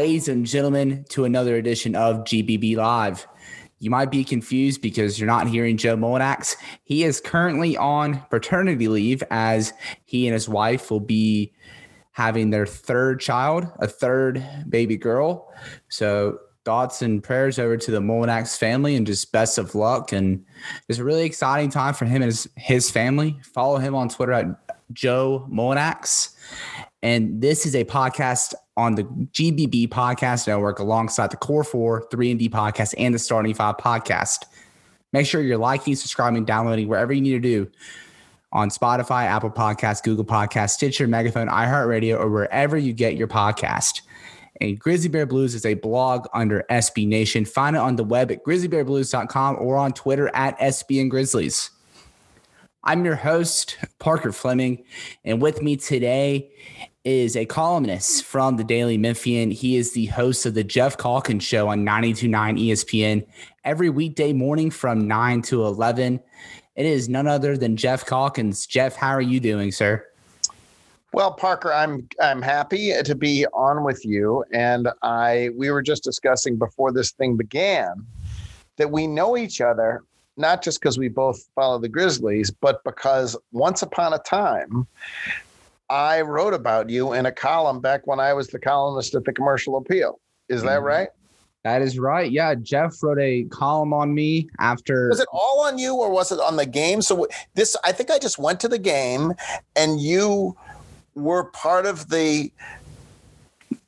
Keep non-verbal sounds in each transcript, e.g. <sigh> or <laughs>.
Ladies and gentlemen, to another edition of GBB Live. You might be confused because you're not hearing Joe Mullinax. He is currently on paternity leave as he and his wife will be having their third child, a third baby girl. So thoughts and prayers over to the Mullinax family and just best of luck. And it's a really exciting time for him and his, his family. Follow him on Twitter at Joe Mullinax. And this is a podcast on the GBB Podcast Network alongside the Core 4, 3 and D podcast and the Starting 5 podcast. Make sure you're liking, subscribing, downloading wherever you need to do on Spotify, Apple Podcasts, Google Podcasts, Stitcher, Megaphone, iHeartRadio, or wherever you get your podcast. And Grizzly Bear Blues is a blog under SB Nation. Find it on the web at grizzlybearblues.com or on Twitter at SB and Grizzlies. I'm your host, Parker Fleming, and with me today is a columnist from the Daily Memphian. He is the host of the Geoff Calkins Show on 92.9 ESPN every weekday morning from 9 to 11. It is none other than Geoff Calkins. Geoff, how are you doing, sir? Well, Parker, I'm I'm happy to be on with you, and I we were just discussing before this thing began that we know each other not just because we both follow the Grizzlies, but because once upon a time, I wrote about you in a column back when I was the columnist at the Commercial Appeal. Is that mm-hmm. right? That is right. Yeah, Geoff wrote a column on me after. Was it all on you, or was it on the game? So this, I think I just went to the game, and you were part of the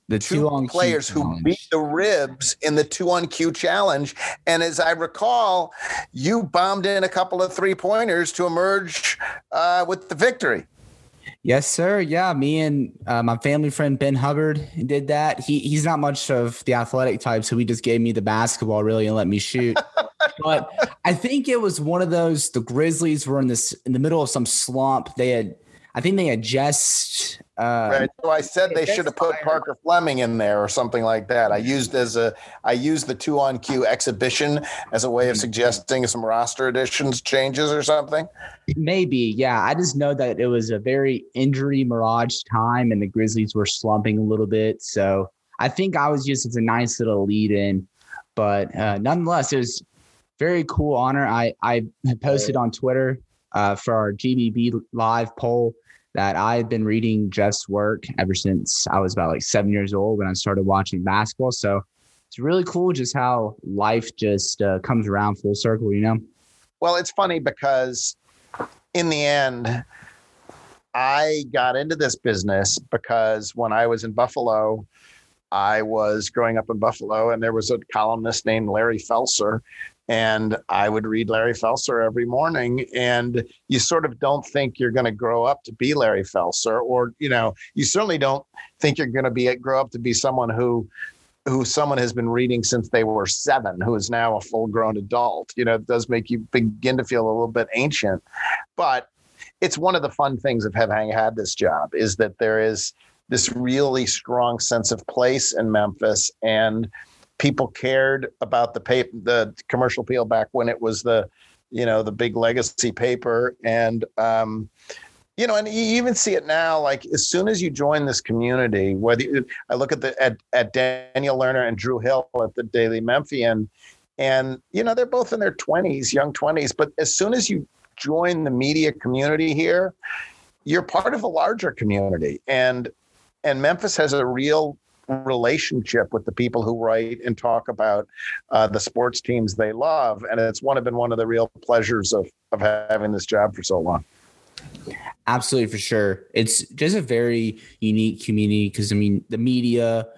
the two, two players who beat the ribs in the two on Q challenge. And as I recall, you bombed in a couple of three pointers to emerge uh, with the victory. Yes, sir. Yeah, me and uh, my family friend Ben Hubbard did that. He he's not much of the athletic type, so he just gave me the basketball really and let me shoot. but <laughs> I think it was one of those. The Grizzlies were in this in the middle of some slump. They had I think they had just. Uh, right. So I said they should have put Parker Fleming in there or something like that. I used as a I used the two on Q exhibition as a way of suggesting some roster additions changes or something. Maybe, yeah. I just know that it was a very injury mirage time, and the Grizzlies were slumping a little bit. So I think I was just as a nice little lead in, but uh, nonetheless, it was very cool honor. I I posted on Twitter uh, for our GBB live poll that I've been reading Geoff's work ever since I was about like seven years old when I started watching basketball. So it's really cool just how life just uh, comes around full circle, you know? Well, it's funny because in the end, I got into this business because when I was in Buffalo, I was growing up in Buffalo, and there was a columnist named Larry Felser and I would read Larry Felser every morning. And you sort of don't think you're going to grow up to be Larry Felser, or you know, you certainly don't think you're going to be grow up to be someone who who someone has been reading since they were seven, who is now a full grown adult. You know, it does make you begin to feel a little bit ancient, but it's one of the fun things of having had this job is that there is this really strong sense of place in Memphis and people cared about the paper, the commercial appeal back when it was the, you know, the big legacy paper. And, um, you know, and you even see it now. Like as soon as you join this community, whether you, I look at the at, at Daniel Lerner and Drew Hill at the Daily Memphian, and you know they're both in their twenties, young twenties. But as soon as you join the media community here, you're part of a larger community, and and Memphis has a real relationship with the people who write and talk about uh, the sports teams they love, and it's one of been one of the real pleasures of of having this job for so long. Absolutely, for sure. It's just a very unique community because I mean the media.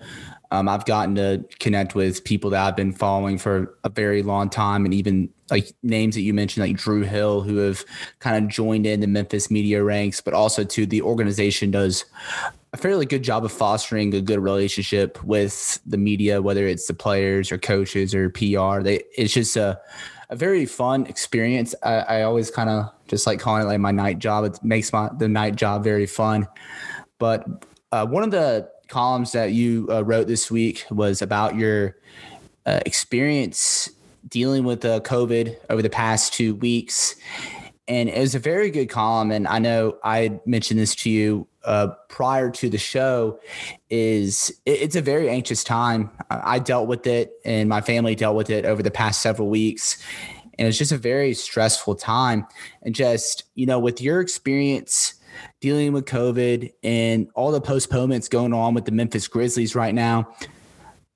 Um, I've gotten to connect with people that I've been following for a very long time, and even like names that you mentioned, like Drew Hill, who have kind of joined in the Memphis media ranks, but also to the organization does a fairly good job of fostering a good relationship with the media, whether it's the players or coaches or PR. They it's just a a very fun experience. I, I always kind of just like calling it like my night job. It makes my the night job very fun. But uh, one of the columns that you uh, wrote this week was about your uh, experience dealing with uh, COVID over the past two weeks. And it was a very good column. And I know I mentioned this to you uh, prior to the show is it, it's a very anxious time. I dealt with it and my family dealt with it over the past several weeks. And it's just a very stressful time. And just, you know, with your experience dealing with COVID and all the postponements going on with the Memphis Grizzlies right now,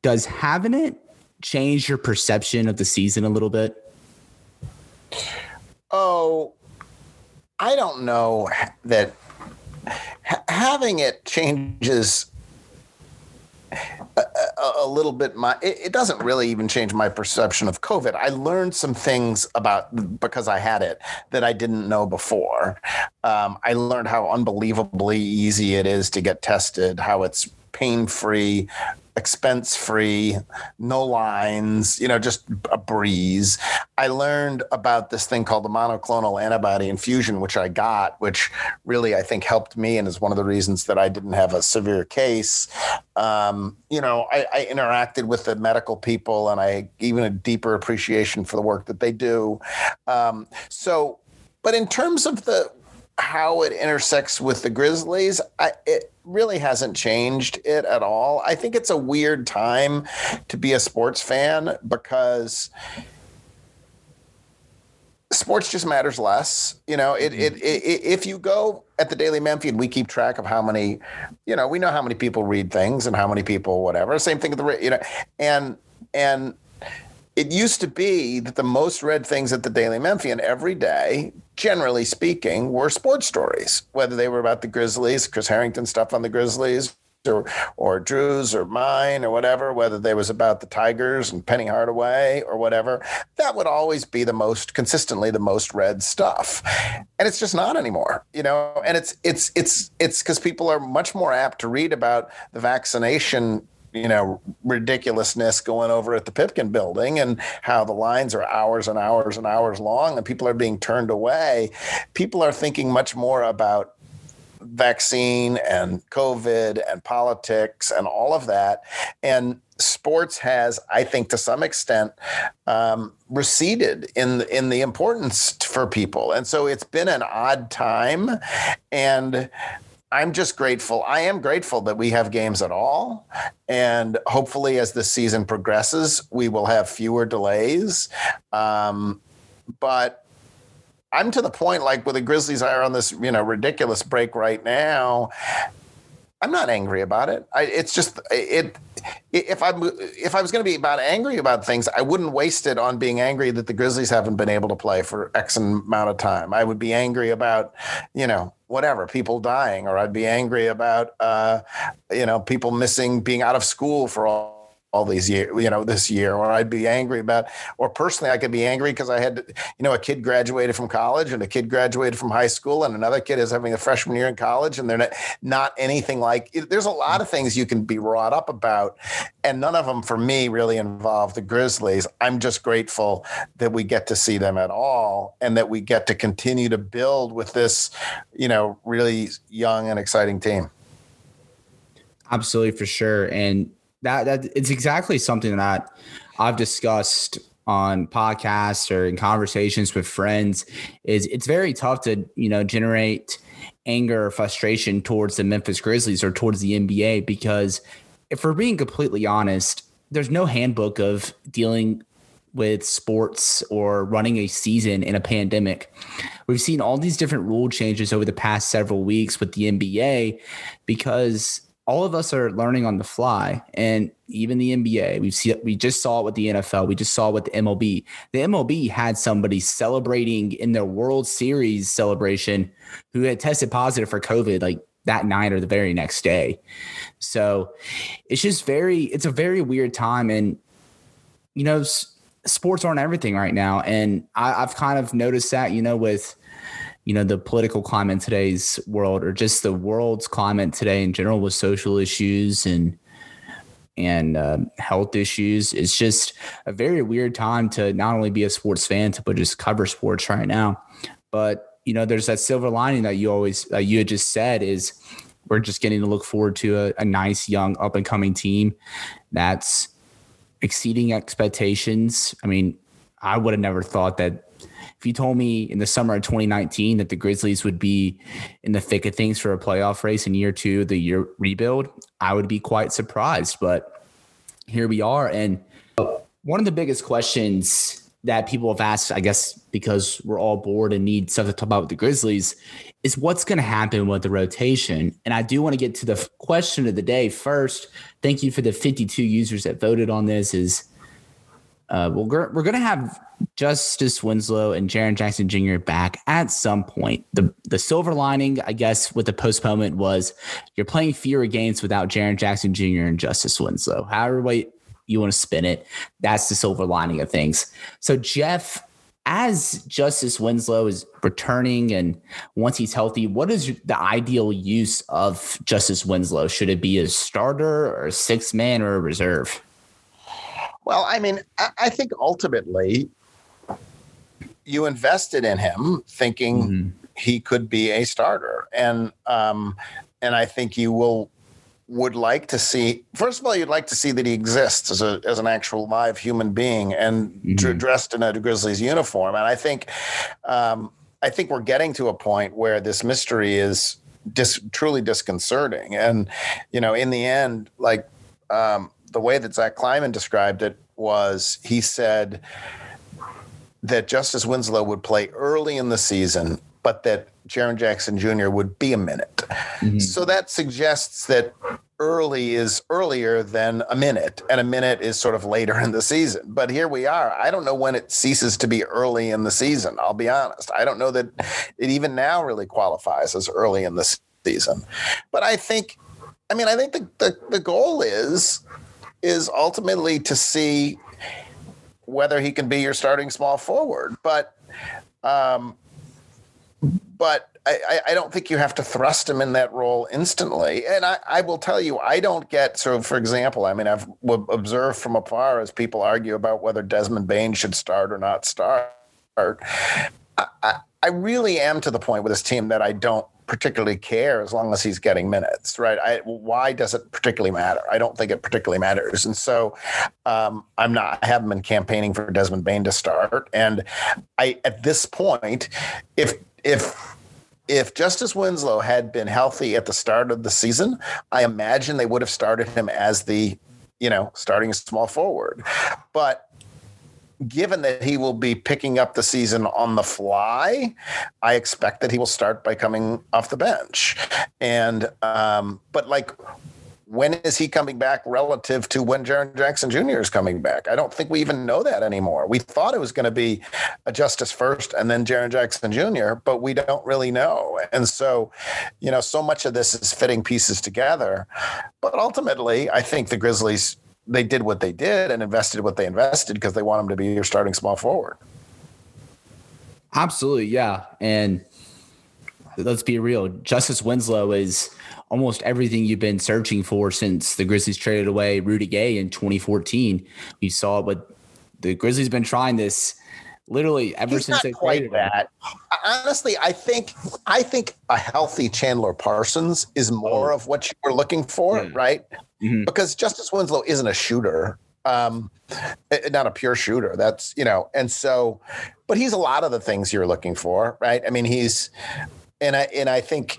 does having it change your perception of the season a little bit? Oh, I don't know that ha- having it changes a, a, little bit my it, it, doesn't really even change my perception of covid. I learned some things about because i had it that i didn't know before. Um, i learned how unbelievably easy it is to get tested how it's pain free expense free, no lines, you know, just a breeze. I learned about this thing called the monoclonal antibody infusion, which I got, which really I think helped me and is one of the reasons that I didn't have a severe case. Um, you know, I, I, interacted with the medical people and I even a deeper appreciation for the work that they do. Um, so, but in terms of the how it intersects with the Grizzlies, I, it really hasn't changed it at all. I think it's a weird time to be a sports fan because sports just matters less. You know, it, it, mm-hmm. it, if you go at the Daily Memphian, we keep track of how many, you know, we know how many people read things and how many people whatever. Same thing at the you know, and and it used to be that the most read things at the Daily Memphian every day, generally speaking, were sports stories, whether they were about the Grizzlies, Chris Herrington stuff on the Grizzlies, or or Drew's or mine or whatever, whether they was about the Tigers and Penny Hardaway or whatever, that would always be the most consistently the most read stuff. And it's just not anymore, you know. And it's it's it's it's because people are much more apt to read about the vaccination you know ridiculousness going over at the Pipkin building and how the lines are hours and hours and hours long and people are being turned away. People are thinking much more about vaccine and COVID and politics and all of that. And sports has, I think, to some extent, um, receded in in the importance for people. And so it's been an odd time, and I'm just grateful. I am grateful that we have games at all. And hopefully, as the season progresses, we will have fewer delays. Um, but I'm to the point, like with the Grizzlies are on this, you know, ridiculous break right now. I'm not angry about it. I, it's just it. If I'm if I was going to be about angry about things, I wouldn't waste it on being angry that the Grizzlies haven't been able to play for X amount of time. I would be angry about, you know, whatever people dying, or I'd be angry about, uh, you know, people missing being out of school for all all these years, you know, this year, or I'd be angry about, or personally, I could be angry because I had, you know, a kid graduated from college and a kid graduated from high school, and another kid is having a freshman year in college, and they're not, not anything like. There's a lot of things you can be wrought up about, and none of them for me really involve the Grizzlies. I'm just grateful that we get to see them at all, and that we get to continue to build with this, you know, really young and exciting team. Absolutely, for sure, and that that it's exactly something that I've discussed on podcasts or in conversations with friends is it's very tough to you know generate anger or frustration towards the Memphis Grizzlies or towards the NBA because if we're being completely honest there's no handbook of dealing with sports or running a season in a pandemic. We've seen all these different rule changes over the past several weeks with the NBA because all of us are learning on the fly and even the NBA we've seen we just saw it with the NFL we just saw it with the MLB the MLB had somebody celebrating in their World Series celebration who had tested positive for COVID like that night or the very next day. So it's just very it's a very weird time and you know sports aren't everything right now and I, I've kind of noticed that you know with you know the political climate in today's world or just the world's climate today in general with social issues and and uh, health issues it's just a very weird time to not only be a sports fan to but just cover sports right now. But you know there's that silver lining that you always uh, you had just said is we're just getting to look forward to a, a nice young up and coming team that's exceeding expectations. I mean i would have never thought that if you told me in the summer of 2019 that the Grizzlies would be in the thick of things for a playoff race in year two the year rebuild, I would be quite surprised. But here we are. And one of the biggest questions that people have asked, I guess, because we're all bored and need stuff to talk about with the Grizzlies, is what's going to happen with the rotation. And I do want to get to the question of the day first. Thank you for the 52 users that voted on this. Is uh, we're, we're going to have Justice Winslow and Jaren Jackson Jr. back at some point. The the silver lining, I guess, with the postponement was you're playing fewer games without Jaren Jackson Jr. and Justice Winslow. However way you want to spin it, that's the silver lining of things. So Geoff, as Justice Winslow is returning and once he's healthy, what is the ideal use of Justice Winslow? Should it be a starter or a six man or a reserve? Well, I mean, I think ultimately you invested in him thinking mm-hmm. he could be a starter. And um, and I think you will would like to see first of all you'd like to see that he exists as a as an actual live human being and mm-hmm. dressed in a Grizzlies uniform. And I think um, I think we're getting to a point where this mystery is dis- truly disconcerting. And you know, in the end, like um, the way that Zach Kleiman described it was he said that Justice Winslow would play early in the season, but that Jaren Jackson Jr. would be a minute. Mm-hmm. So that suggests that early is earlier than a minute, and a minute is sort of later in the season. But here we are. I don't know when it ceases to be early in the season. I'll be honest. I don't know that it even now really qualifies as early in the season. But I think, I mean, I think the, the, the goal is is ultimately to see whether he can be your starting small forward. But um, but I, I, don't think you have to thrust him in that role instantly. And I, I, will tell you, I don't get so. For example, I mean, I've observed from afar as people argue about whether Desmond Bane should start or not start. I, I really am to the point with this team that I don't particularly care as long as he's getting minutes, right? I, why does it particularly matter? I don't think it particularly matters. And so um, I'm not, I haven't been campaigning for Desmond Bane to start. And I, at this point, if, if, if Justice Winslow had been healthy at the start of the season, I imagine they would have started him as the, you know, starting small forward. But given that he will be picking up the season on the fly, I expect that he will start by coming off the bench. And um, but like when is he coming back relative to when Jaren Jackson Jr. is coming back? I don't think we even know that anymore. We thought it was going to be a Justice first and then Jaren Jackson Jr., but we don't really know. And so, you know, so much of this is fitting pieces together. But ultimately, I think the Grizzlies they did what they did and invested what they invested because they want him to be your starting small forward. Absolutely, yeah. And let's be real, Justice Winslow is almost everything you've been searching for since the Grizzlies traded away Rudy Gay in 2014. You saw, but the Grizzlies been trying this literally ever He's since they traded that. Honestly, I think I think a healthy Chandler Parsons is more oh. of what you were looking for, yeah. right? mm-hmm. because Justice Winslow isn't a shooter, um, eh, not a pure shooter. That's you know, and so, but he's a lot of the things you're looking for, right? I mean, he's, and I and I think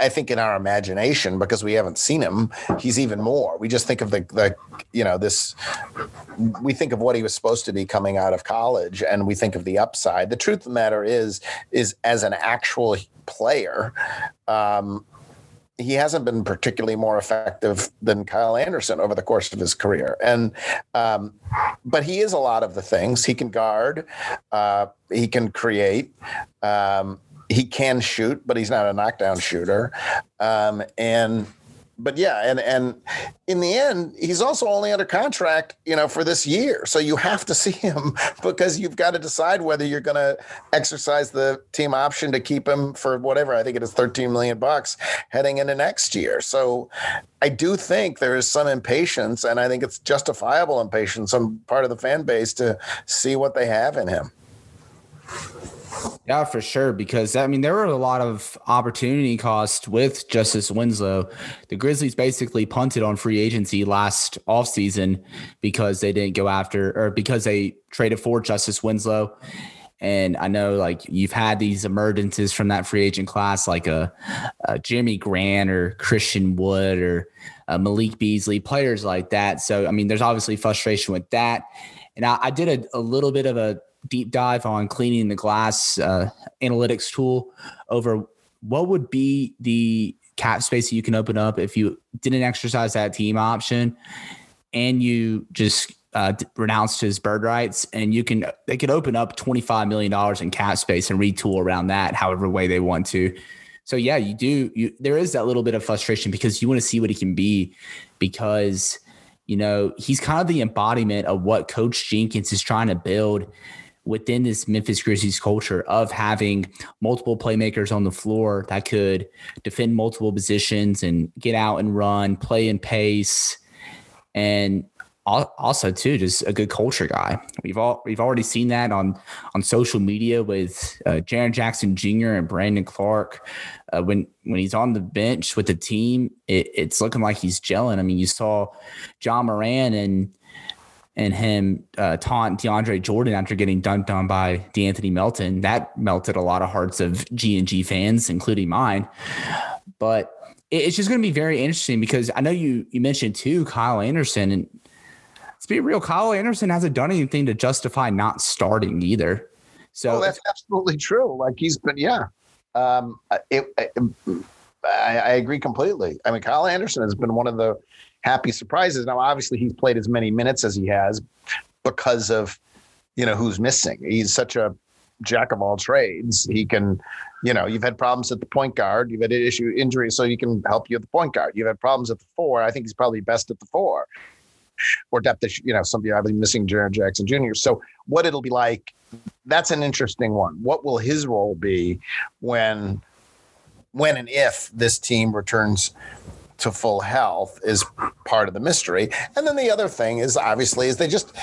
I think in our imagination, because we haven't seen him, he's even more. We just think of the, the, you know, this, we think of what he was supposed to be coming out of college and we think of the upside. The truth of the matter is, is as an actual player, um, he hasn't been particularly more effective than Kyle Anderson over the course of his career. And, um, but he is a lot of the things he can guard, uh, he can create, um, he can shoot, but he's not a knockdown shooter. Um, and, but yeah, and and in the end, he's also only under contract, you know, for this year. So you have to <laughs> see him because you've got to decide whether you're going to exercise the team option to keep him for whatever I think it is 13 million bucks heading into next year. So I do think there is some impatience, and I think it's justifiable impatience on part of the fan base to see what they have in him. Yeah, for sure. Because I mean, there were a lot of opportunity cost with Justice Winslow. The Grizzlies basically punted on free agency last offseason because they didn't go after or because they traded for Justice Winslow. And I know like you've had these emergences from that free agent class, like a, a Jerami Grant or Christian Wood or uh, Malik Beasley, players like that. So, I mean, there's obviously frustration with that. And I, I did a, a, little bit of a deep dive on cleaning the glass uh, analytics tool over what would be the cap space that you can open up if you didn't exercise that team option and you just uh, renounced his bird rights and you can they could open up 25 million dollars in cap space and retool around that however way they want to. So yeah you do you there is that little bit of frustration because you want to see what he can be because you know he's kind of the embodiment of what coach jenkins is trying to build within this Memphis Grizzlies culture of having multiple playmakers on the floor that could defend multiple positions and get out and run, play in pace, and also too just a good culture guy. We've all we've already seen that on on social media with uh, Jaren Jackson Jr. and Brandon Clarke. Uh, when when he's on the bench with the team, it, it's looking like he's gelling. I mean, you saw Ja Morant and and him uh, taunt DeAndre Jordan after getting dunked on by De'Anthony Melton. That melted a lot of hearts of G and G fans, including mine. But it's just going to be very interesting because I know you you mentioned too Kyle Anderson, and let's be real, Kyle Anderson hasn't done anything to justify not starting either. So well, that's absolutely true. Like he's been, yeah. Um, it, it, I, I agree completely. I mean, Kyle Anderson has been one of the happy surprises. Now, obviously, he's played as many minutes as he has because of you know who's missing. He's such a jack of all trades. He can, you know, you've had problems at the point guard, you've had issue injuries, so he can help you at the point guard. You've had problems at the four. I think he's probably best at the four. Or depth, Issue, you know, somebody obviously missing Jaren Jackson Jr. So what it'll be like, that's an interesting one. What will his role be when when and if this team returns to full health is part of the mystery. And then the other thing is obviously is they just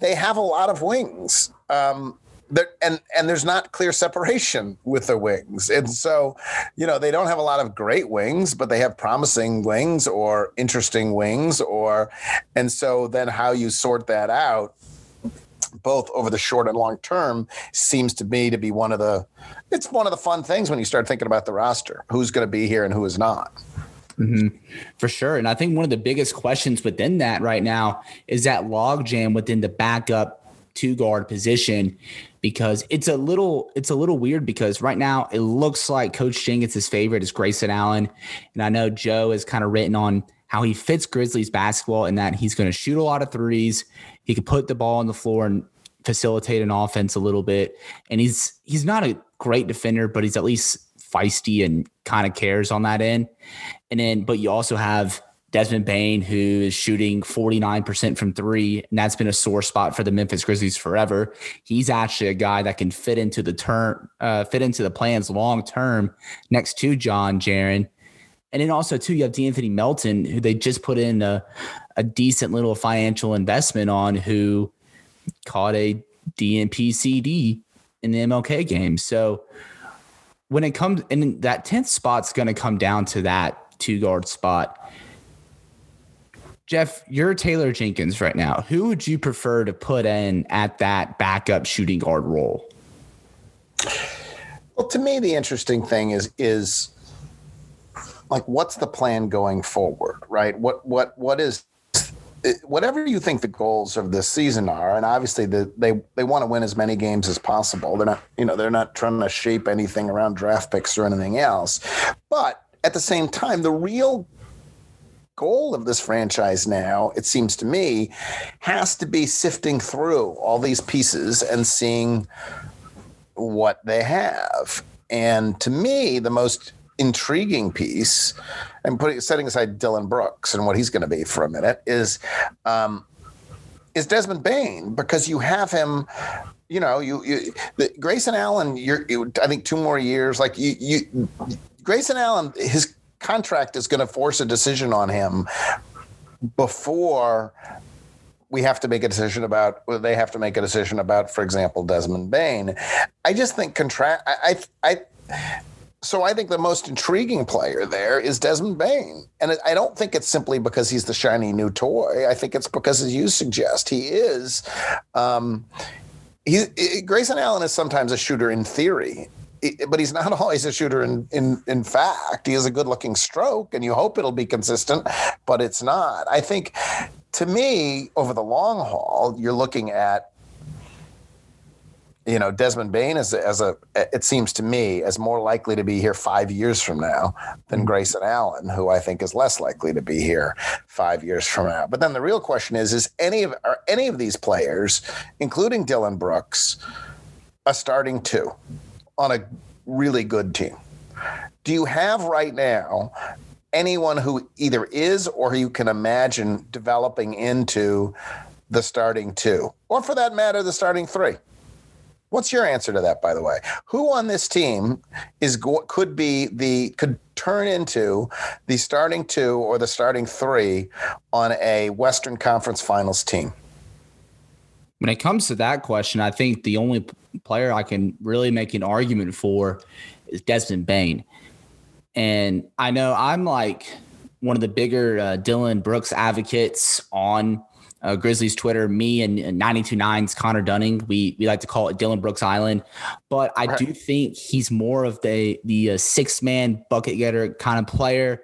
they have a lot of wings. Um, and and there's not clear separation with the wings, and so you know they don't have a lot of great wings, but they have promising wings or interesting wings, or and so then how you sort that out both over the short and long term seems to me to be one of the it's one of the fun things when you start thinking about the roster who's going to be here and who is not Mm-hmm. For sure. And I think one of the biggest questions within that right now is that logjam within the backup two guard position because it's a little it's a little weird because right now it looks like Coach Jenkins' favorite is Grayson Allen. And I know Joe has kind of written on how he fits Grizzlies basketball and that he's going to shoot a lot of threes. He can put the ball on the floor and facilitate an offense a little bit. And he's he's not a great defender, but he's at least feisty and kind of cares on that end. And then, but you also have Desmond Bane, who is shooting 49% from three, and that's been a sore spot for the Memphis Grizzlies forever. He's actually a guy that can fit into the term, uh, fit into the plans long term next to Ja Jaren. And then also too, you have De'Anthony Melton, who they just put in a, a decent little financial investment on, who caught a DNP in the MLK game. So when it comes, and that tenth spot's going to come down to that two guard spot. Geoff, you're Taylor Jenkins right now. Who would you prefer to put in at that backup shooting guard role? Well, to me, the interesting thing is is like what's the plan going forward, right? What what what is whatever you think the goals of this season are, and obviously the, they they want to win as many games as possible. They're not you know they're not trying to shape anything around draft picks or anything else, but at the same time, the real goal of this franchise now, it seems to me, has to be sifting through all these pieces and seeing what they have. And to me, the most intriguing piece, and putting setting aside Dillon Brooks and what he's going to be for a minute, is um, is Desmond Bane because you have him. You know, you, you the, Grayson Allen. You're, you, I think, two more years. Like you, you Grayson Allen, his contract is going to force a decision on him before we have to make a decision about well, they have to make a decision about for example desmond Bane. i just think contract I, I i so i think the most intriguing player there is desmond Bane. and i don't think it's simply because he's the shiny new toy i think it's because as you suggest he is um, he, Grayson Allen is sometimes a shooter in theory, but he's not <laughs> always a shooter in, in in fact. He has a good looking stroke, and you hope it'll be consistent, but it's not. I think, to me, over the long haul, you're looking at you know, Desmond Bane as a, as a, it seems to me, as more likely to be here five years from now than mm-hmm. Grayson Allen, who I think is less likely to be here five years from now. But then the real question is: Is any of are any of these players, including Dillon Brooks, a starting two on a really good team? Do you have right now anyone who either is or you can imagine developing into the starting two, or for that matter, the starting three? What's your answer to that, by the way? Who on this team is could be the could turn into the starting two or the starting three on a Western Conference Finals team? When it comes to that question, I think the only player I can really make an argument for is Desmond Bane. and I know I'm like one of the bigger uh, Dillon Brooks advocates on uh, Grizzlies Twitter, me and, and 929's Connor Dunning. We we like to call it Dillon Brooks Island, but I right. do think he's more of the the uh, six man bucket getter kind of player.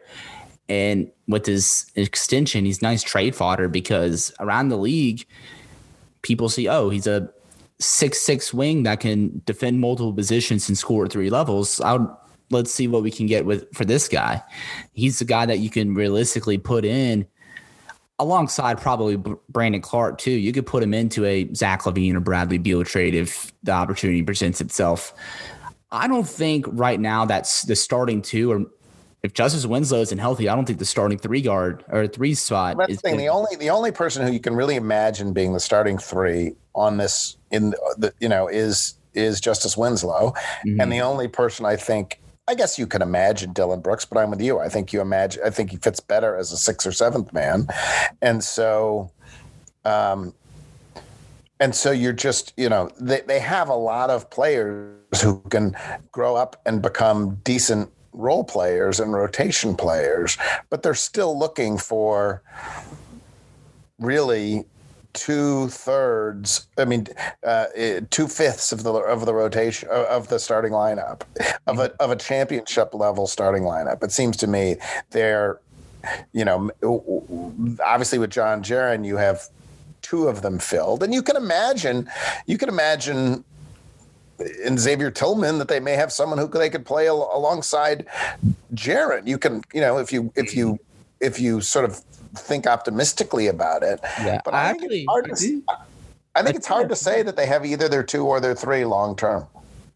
And with his extension, he's nice trade fodder because around the league, people see, oh, he's a six six wing that can defend multiple positions and score at three levels. I would let's see what we can get with for this guy. He's the guy that you can realistically put in alongside probably Brandon Clarke too. You could put him into a Zach LaVine or Bradley Beal trade if the opportunity presents itself. I don't think right now that's the starting two or if Justice Winslow isn't healthy, I don't think the starting three guard or three spot. That's is the thing. The only the only person who you can really imagine being the starting three on this in the you know is is Justice Winslow, mm-hmm. and the only person I think I guess you can imagine Dillon Brooks, but I'm with you. I think you imagine. I think he fits better as a sixth or seventh man, and so, um, and so you're just you know they they have a lot of players who can grow up and become decent role players and rotation players, but they're still looking for really two thirds. I mean, uh, eh, two fifths of the of the rotation of the starting lineup of a of a championship level starting lineup. It seems to me they're, you know, obviously with Ja Jaren, you have two of them filled, and you can imagine, you can imagine. In Xavier Tillman, that they may have someone who they could play al- alongside Jaren. You can, you know, if you if you if you sort of think optimistically about it. Yeah, but I, I think it's hard I to. I think it's hard to say that they have either their two or their three long term.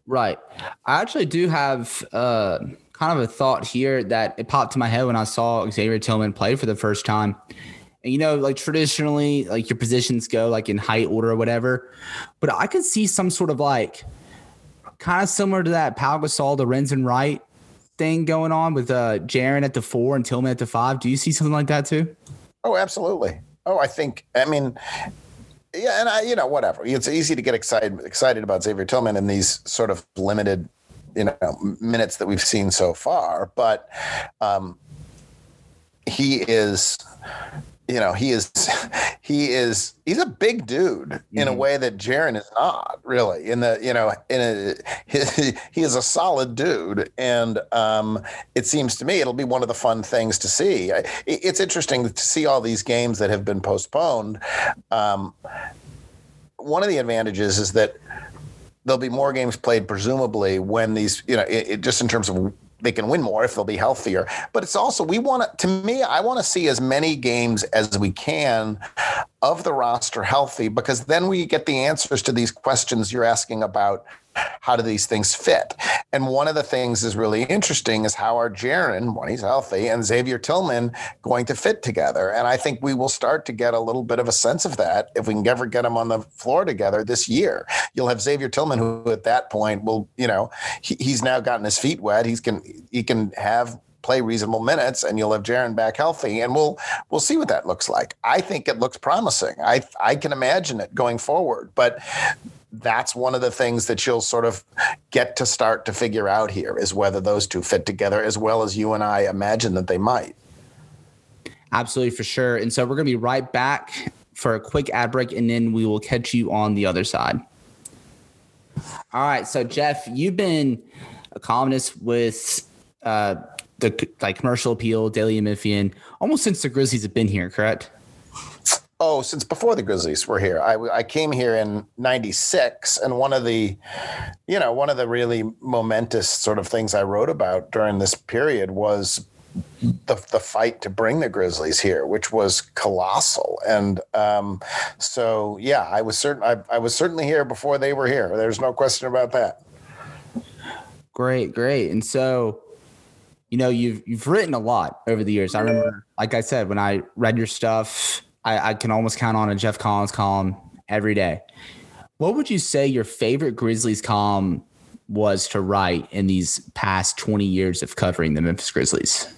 Right. I actually do have uh, kind of a thought here that it popped to my head when I saw Xavier Tillman play for the first time. And, you know, like traditionally, like your positions go like in height order or whatever, but I could see some sort of like kind of similar to that Pau Gasol, Lorenzen Wright thing going on with uh Jaren at the four and Tillman at the five. Do you see something like that too? Oh, absolutely. Oh, I think. I mean, yeah, and I, you know, whatever. It's easy to get excited excited about Xavier Tillman in these sort of limited, you know, minutes that we've seen so far. But um, he is you know, he is <laughs> he is he's a big dude mm-hmm. in a mm-hmm. way that Jaren is not really. In the you know, in a <laughs> he, he is a solid dude, and um, it seems to me it'll be one of the fun things to see. It's interesting to see all these games that have been postponed. Um, one of the advantages is that there'll be more games played presumably when these you know it, it, just in terms of they can win more if they'll be healthier. But it's also we want to. To me, I want to see as many games as we can of the roster healthy because then we get the answers to these questions you're asking about how do these things fit? And one of the things is really interesting is how are Jaren, when he's healthy, and Xavier Tillman going to fit together? And I think we will start to get a little bit of a sense of that if we can ever get them on the floor together this year. You'll have Xavier Tillman, who at that point will, you know, he, he's now gotten his feet wet. He's can he can have play reasonable minutes and you'll have Jaren back healthy and we'll we'll see what that looks like. I think it looks promising. I I can imagine it going forward. But that's one of the things that you'll sort of get to start to figure out here is whether those two fit together as well as you and I imagine that they might. Absolutely, for sure. And so we're going to be right back for a quick ad break, and then we will catch you on the other side. All right. So, Geoff, you've been a columnist with uh, the like commercial appeal, Daily Memphian, almost since the Grizzlies have been here, correct? Oh, since before the Grizzlies were here, I, I came here in '96, and one of the, you know, one of the really momentous sort of things I wrote about during this period was the the fight to bring the Grizzlies here, which was colossal. And um, so, yeah, I was certain I, I was certainly here before they were here. There's no question about that. Great, great. And so, you know, you've you've written a lot over the years. I remember, like I said, when I read your stuff, I, I can almost count on a Geoff Calkins column every day. What would you say your favorite Grizzlies column was to write in these past 20 years of covering the Memphis Grizzlies?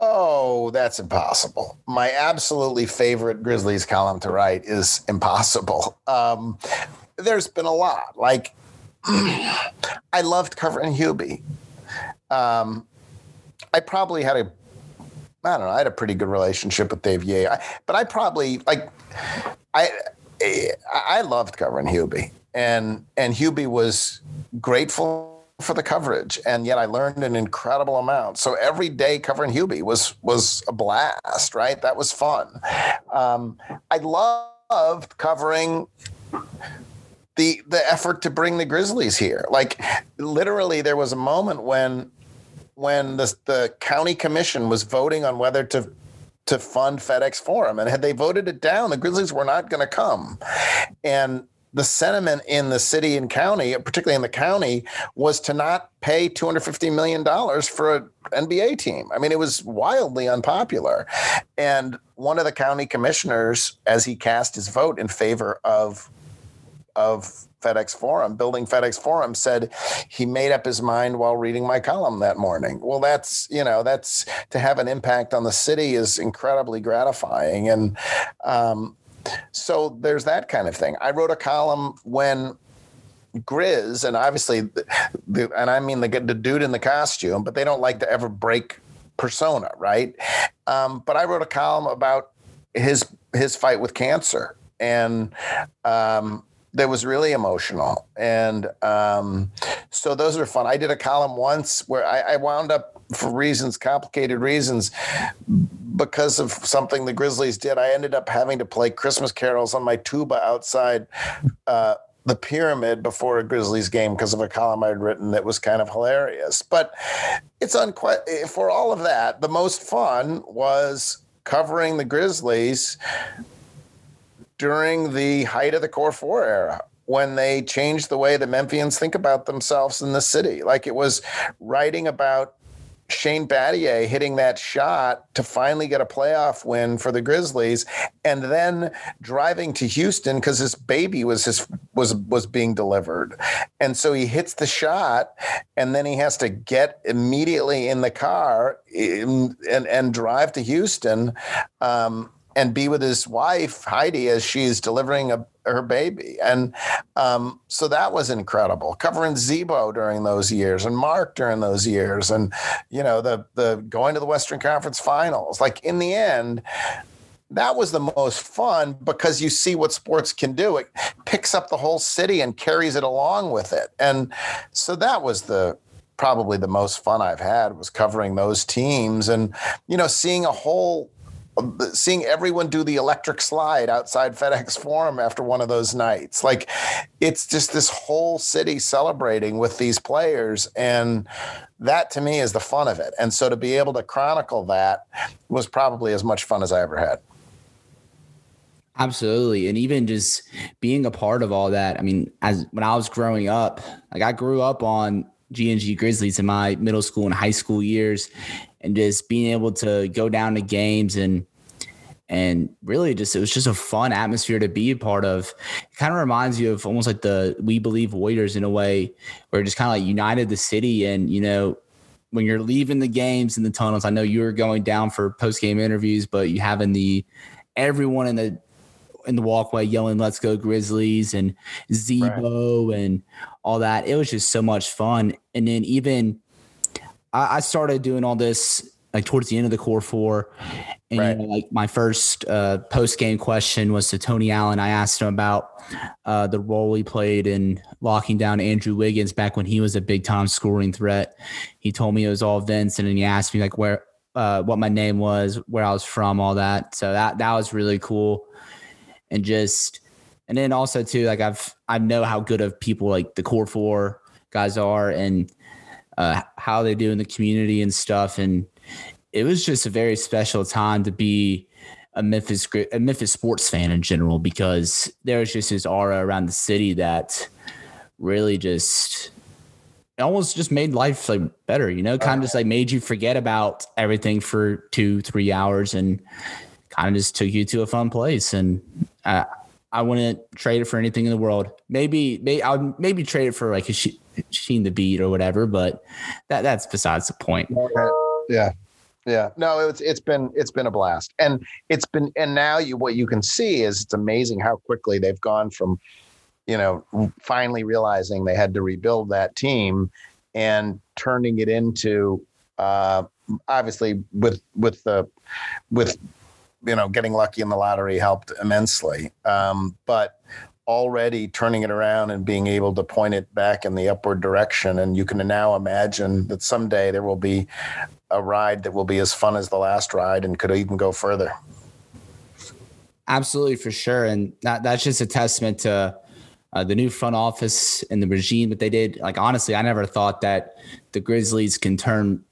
Oh, that's impossible. My absolutely favorite Grizzlies column to write is impossible. Um, there's been a lot. Like, <clears throat> I loved covering Hubie. Um, I probably had a, I don't know, I had a pretty good relationship with Dave Yeh, but I probably like, I, I loved covering Hubie, and and Hubie was grateful for the coverage, and yet I learned an incredible amount. So every day covering Hubie was was a blast, right? That was fun. Um, I loved covering the the effort to bring the Grizzlies here. Like literally, there was a moment when when the the county commission was voting on whether to to fund FedEx Forum, and had they voted it down, the Grizzlies were not going to come, and the sentiment in the city and county, particularly in the county, was to not pay $250 million for an NBA team. I mean, it was wildly unpopular. And one of the county commissioners, as he cast his vote in favor of, of FedEx Forum, building FedEx Forum, said he made up his mind while reading my column that morning. Well, that's, you know, that's to have an impact on the city is incredibly gratifying. And, um, so there's that kind of thing. I wrote a column when Grizz, and obviously, the, and I mean the, the dude in the costume, but they don't like to ever break persona, right? Um, but I wrote a column about his his fight with cancer, and um, that was really emotional. And um, so those are fun. I did a column once where I, I wound up for reasons, complicated reasons, because of something the Grizzlies did, I ended up having to play Christmas carols on my tuba outside uh, the pyramid before a Grizzlies game because of a column I'd written that was kind of hilarious. But it's unquite for all of that. The most fun was covering the Grizzlies during the height of the Core Four era when they changed the way the Memphians think about themselves in the city. Like it was writing about Shane Battier hitting that shot to finally get a playoff win for the Grizzlies, and then driving to Houston because his baby was his was was being delivered, and so he hits the shot, and then he has to get immediately in the car in, and and drive to Houston. Um, and be with his wife Heidi as she's delivering a, her baby, and um, so that was incredible. Covering Z-Bo during those years, and Marc during those years, and you know the the going to the Western Conference Finals. Like in the end, that was the most fun because you see what sports can do. It picks up the whole city and carries it along with it, and so that was the probably the most fun I've had was covering those teams and you know seeing a whole seeing everyone do the electric slide outside FedEx Forum after one of those nights. Like it's just this whole city celebrating with these players. And that to me is the fun of it. And so to be able to chronicle that was probably as much fun as I ever had. Absolutely. And even just being a part of all that. I mean, as when I was growing up, like I grew up on G&G Grizzlies in my middle school and high school years and just being able to go down to games and and really just it was just a fun atmosphere to be a part of. It kind of reminds you of almost like the We Believe Warriors in a way, where it just kind of like united the city. And you know, when you're leaving the games in the tunnels, I know you were going down for post game interviews, but you having the everyone in the in the walkway yelling "Let's go Grizzlies" and Z-Bo right. and all that. It was just so much fun. And then even I, I started doing all this like towards the end of the core four. And right. you know, like my first uh, post game question was to Tony Allen. I asked him about uh, the role he played in locking down Andrew Wiggins back when he was a big time scoring threat. He told me it was all Vincent, and then he asked me like where uh, what my name was, where I was from, all that. So that that was really cool, and just and then also too like I've I know how good of people like the core four guys are and uh, how they do in the community and stuff, and it was just a very special time to be a Memphis a Memphis sports fan in general because there was just this aura around the city that really just almost just made life like better, you know, kind of just like made you forget about everything for two, three hours and kind of just took you to a fun place. And I, I wouldn't trade it for anything in the world. Maybe, maybe I would maybe trade it for like a Sheen the Beat or whatever, but that that's besides the point. Yeah. Yeah, no, it's it's been it's been a blast, and it's been and now you what you can see is it's amazing how quickly they've gone from, you know, finally realizing they had to rebuild that team, and turning it into, uh, obviously with with the, with, you know, getting lucky in the lottery helped immensely, um, but already turning it around and being able to point it back in the upward direction. And you can now imagine that someday there will be a ride that will be as fun as the last ride and could even go further. Absolutely, for sure, and that that's just a testament to uh, the new front office and the regime that they did. Like honestly, I never thought that the Grizzlies can turn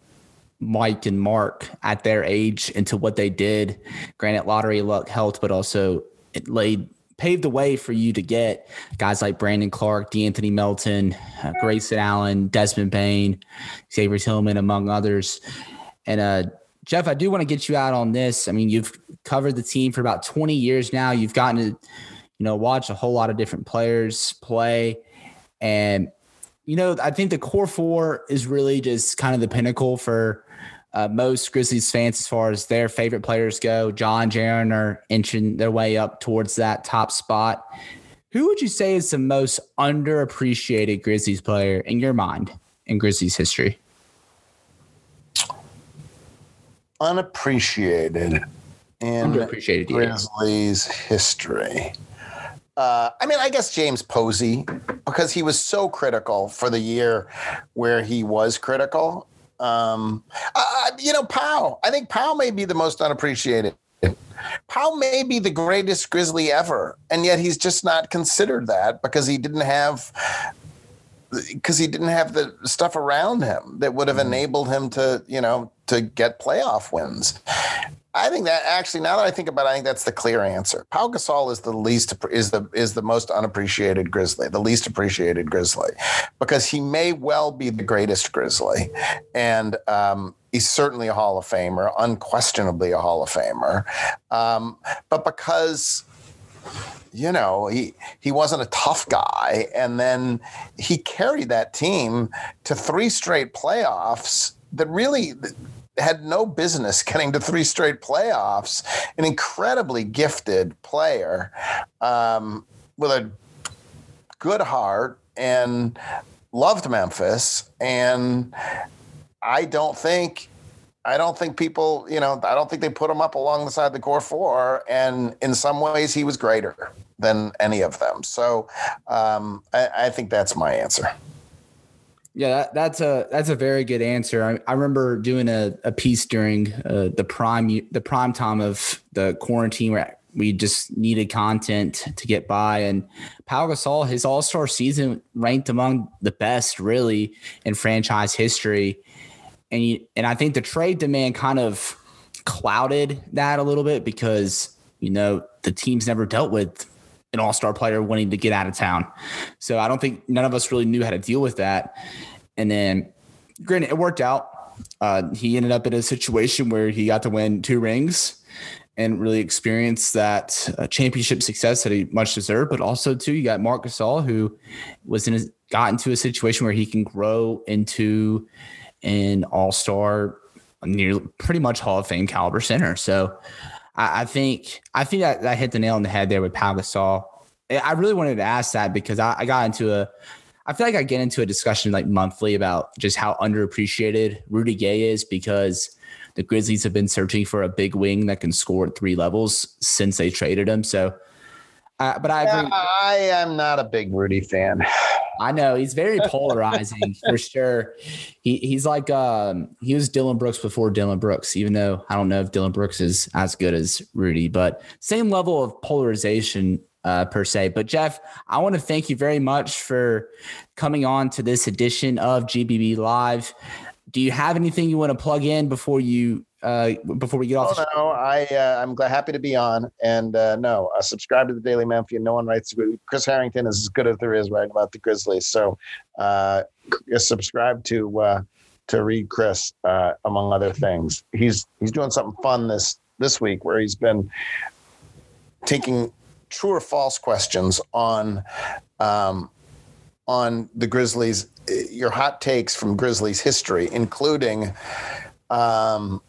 Mike and Marc at their age into what they did. Granted, lottery luck helped, but also it laid paved the way for you to get guys like Brandon Clarke, De'Anthony Melton, uh, Grayson Allen, Desmond Bane, Xavier Tillman, among others. And uh, Geoff, I do want to get you out on this. I mean, you've covered the team for about 20 years now. You've gotten to, you know, watch a whole lot of different players play. And, you know, I think the core four is really just kind of the pinnacle for uh, most Grizzlies fans as far as their favorite players go. Ja, Jaren are inching their way up towards that top spot. Who would you say is the most underappreciated Grizzlies player in your mind in Grizzlies history? Unappreciated in Underappreciated, Grizzlies yeah. history. Uh, I mean, I guess James Posey, because he was so critical for the year where he was critical. Um, uh, you know, Pau. I think Pau may be the most unappreciated. Pau may be the greatest Grizzly ever, and yet he's just not considered that because he didn't have because he didn't have the stuff around him that would have mm-hmm. enabled him to, you know, to get playoff wins. I think that actually, now that I think about it, I think that's the clear answer. Pau Gasol is the least is the is the most unappreciated Grizzly, the least appreciated Grizzly, because he may well be the greatest Grizzly, and um, he's certainly a Hall of Famer, unquestionably a Hall of Famer, um, but because you know he he wasn't a tough guy and then he carried that team to three straight playoffs that really had no business <laughs> getting to three straight playoffs. An incredibly gifted player um, with a good heart and loved Memphis. And I don't think. I don't think people, you know, I don't think they put him up along the side of the core four. And in some ways, he was greater than any of them. So um, I, I think that's my answer. Yeah, that, that's a that's a very good answer. I, I remember doing a, a piece during uh, the prime the prime time of the quarantine where we just needed content to get by. And Pau Gasol, his All Star season ranked among the best really in franchise history, and and I think the trade demand kind of clouded that a little bit because you know the teams never dealt with an all-star player wanting to get out of town. So I don't think none of us really knew how to deal with that. And then granted, it worked out. Uh, he ended up in a situation where he got to win two rings and really experience that uh, championship success that he much deserved. But also too, you got Marc Gasol, who was in a, got into a situation where he can grow into an all-star, near pretty much Hall of Fame caliber center. So I, I think I think that, that hit the nail on the head there with Pau Gasol. I really wanted to ask that because I, I got into a I feel like I get into a discussion like monthly about just how underappreciated Rudy Gay is because the Grizzlies have been searching for a big wing that can score at three levels since they traded him. So, uh, but I agree. I am not a big Rudy fan. I know he's very polarizing for sure. He he's like um he was Dillon Brooks before Dillon Brooks, even though I don't know if Dillon Brooks is as good as Rudy, but same level of polarization uh, per se. But Geoff, I want to thank you very much for coming on to this edition of GBB Live. Do you have anything you want to plug in before you uh, before we get off? Oh, no, I uh, I'm glad, happy to be on, and uh, no, uh, subscribe to the Daily Memphian. No one writes Chris Herrington is as good as there is writing about the Grizzlies. So, uh, subscribe to uh, to read Chris uh, among other things. He's he's doing something fun this this week where he's been taking true or false questions on um, on the Grizzlies. Your hot takes from Grizzlies history, including. Um,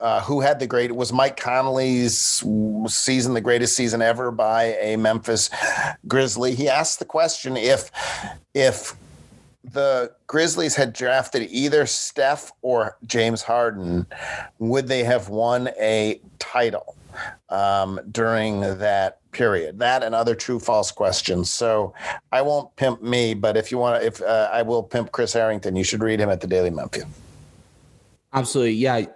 uh, who had the great was Mike Conley's season the greatest season ever by a Memphis Grizzly. He asked the question if if the Grizzlies had drafted either Steph or James Harden, would they have won a title um, during that period? That and other true false questions. So I won't pimp me, but if you want to, if uh, I will pimp Chris Herrington, you should read him at the Daily Memphian. Absolutely, yeah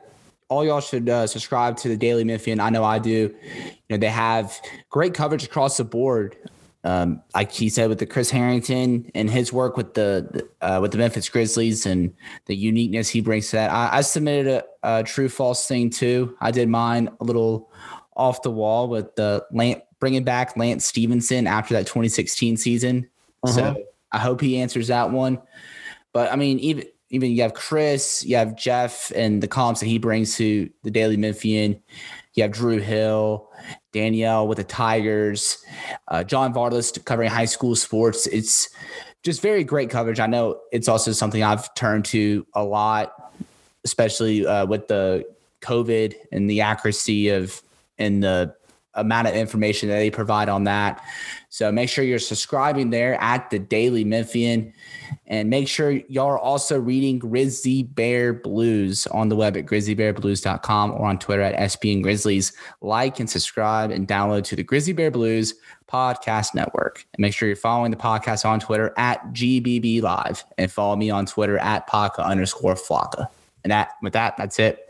all y'all should uh, subscribe to the Daily Memphian. I know I do. You know, they have great coverage across the board. Um, like he said, with the Chris Herrington and his work with the uh, with the Memphis Grizzlies and the uniqueness he brings to that. I, I submitted a, a, true false thing too. I did mine a little off the wall with the Lance, bringing back Lance Stephenson after that 2016 season. Uh-huh. So I hope he answers that one. But I mean, even even you have Chris, you have Geoff, and the comps that he brings to the Daily Memphian. You have Drew Hill, Danielle with the Tigers, uh, John Varlas covering high school sports. It's just very great coverage. I know it's also something I've turned to a lot, especially uh, with the COVID and the accuracy of and the amount of information that they provide on that. So make sure you're subscribing there at the Daily Memphian. And make sure y'all are also reading Grizzly Bear Blues on the web at grizzlybearblues.com or on Twitter at SBN Grizzlies. Like and subscribe and download to the Grizzly Bear Blues Podcast Network. And make sure you're following the podcast on Twitter at GBB Live and follow me on Twitter at Paka underscore Flocka. And that with that, that's it.